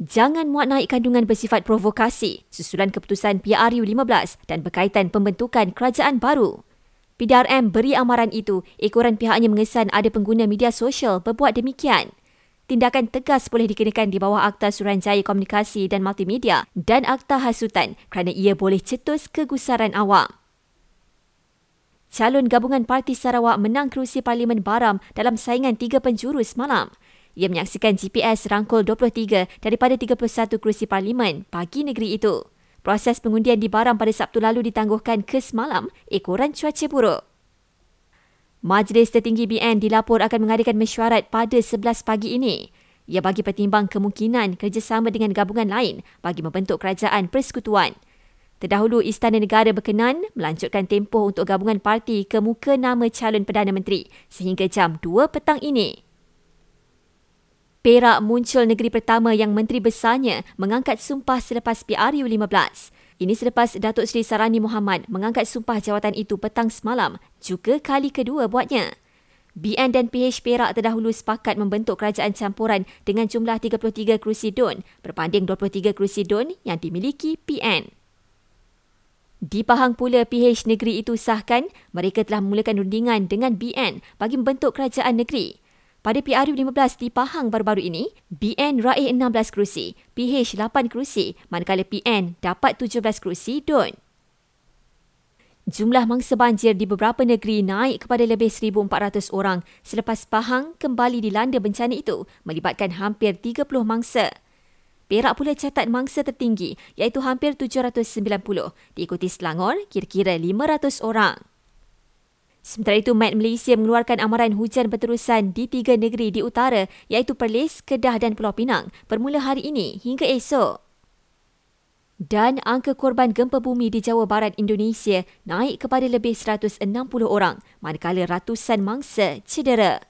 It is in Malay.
jangan muat naik kandungan bersifat provokasi susulan keputusan PRU 15 dan berkaitan pembentukan kerajaan baru. PDRM beri amaran itu ekoran pihaknya mengesan ada pengguna media sosial berbuat demikian. Tindakan tegas boleh dikenakan di bawah Akta Suruhanjaya Komunikasi dan Multimedia dan Akta Hasutan kerana ia boleh cetus kegusaran awam. Calon gabungan Parti Sarawak menang kerusi Parlimen Baram dalam saingan tiga penjuru semalam. Ia menyaksikan GPS rangkul 23 daripada 31 kerusi parlimen pagi negeri itu. Proses pengundian di Baram pada Sabtu lalu ditangguhkan ke semalam ekoran cuaca buruk. Majlis Tertinggi BN dilapor akan mengadakan mesyuarat pada 11 pagi ini. Ia bagi pertimbang kemungkinan kerjasama dengan gabungan lain bagi membentuk kerajaan persekutuan. Terdahulu Istana Negara berkenan melanjutkan tempoh untuk gabungan parti ke muka nama calon Perdana Menteri sehingga jam 2 petang ini. Perak muncul negeri pertama yang menteri besarnya mengangkat sumpah selepas PRU 15. Ini selepas Datuk Seri Sarani Muhammad mengangkat sumpah jawatan itu petang semalam, juga kali kedua buatnya. BN dan PH Perak terdahulu sepakat membentuk kerajaan campuran dengan jumlah 33 kerusi DUN berbanding 23 kerusi DUN yang dimiliki PN. Di Pahang pula PH negeri itu sahkan mereka telah memulakan rundingan dengan BN bagi membentuk kerajaan negeri. Pada PRU 15 di Pahang baru-baru ini, BN raih 16 kerusi, PH 8 kerusi, manakala PN dapat 17 kerusi DUN. Jumlah mangsa banjir di beberapa negeri naik kepada lebih 1,400 orang selepas Pahang kembali dilanda bencana itu melibatkan hampir 30 mangsa. Perak pula catat mangsa tertinggi iaitu hampir 790, diikuti Selangor kira-kira 500 orang. Sementara itu, Met Malaysia mengeluarkan amaran hujan berterusan di tiga negeri di utara iaitu Perlis, Kedah dan Pulau Pinang bermula hari ini hingga esok. Dan angka korban gempa bumi di Jawa Barat Indonesia naik kepada lebih 160 orang manakala ratusan mangsa cedera.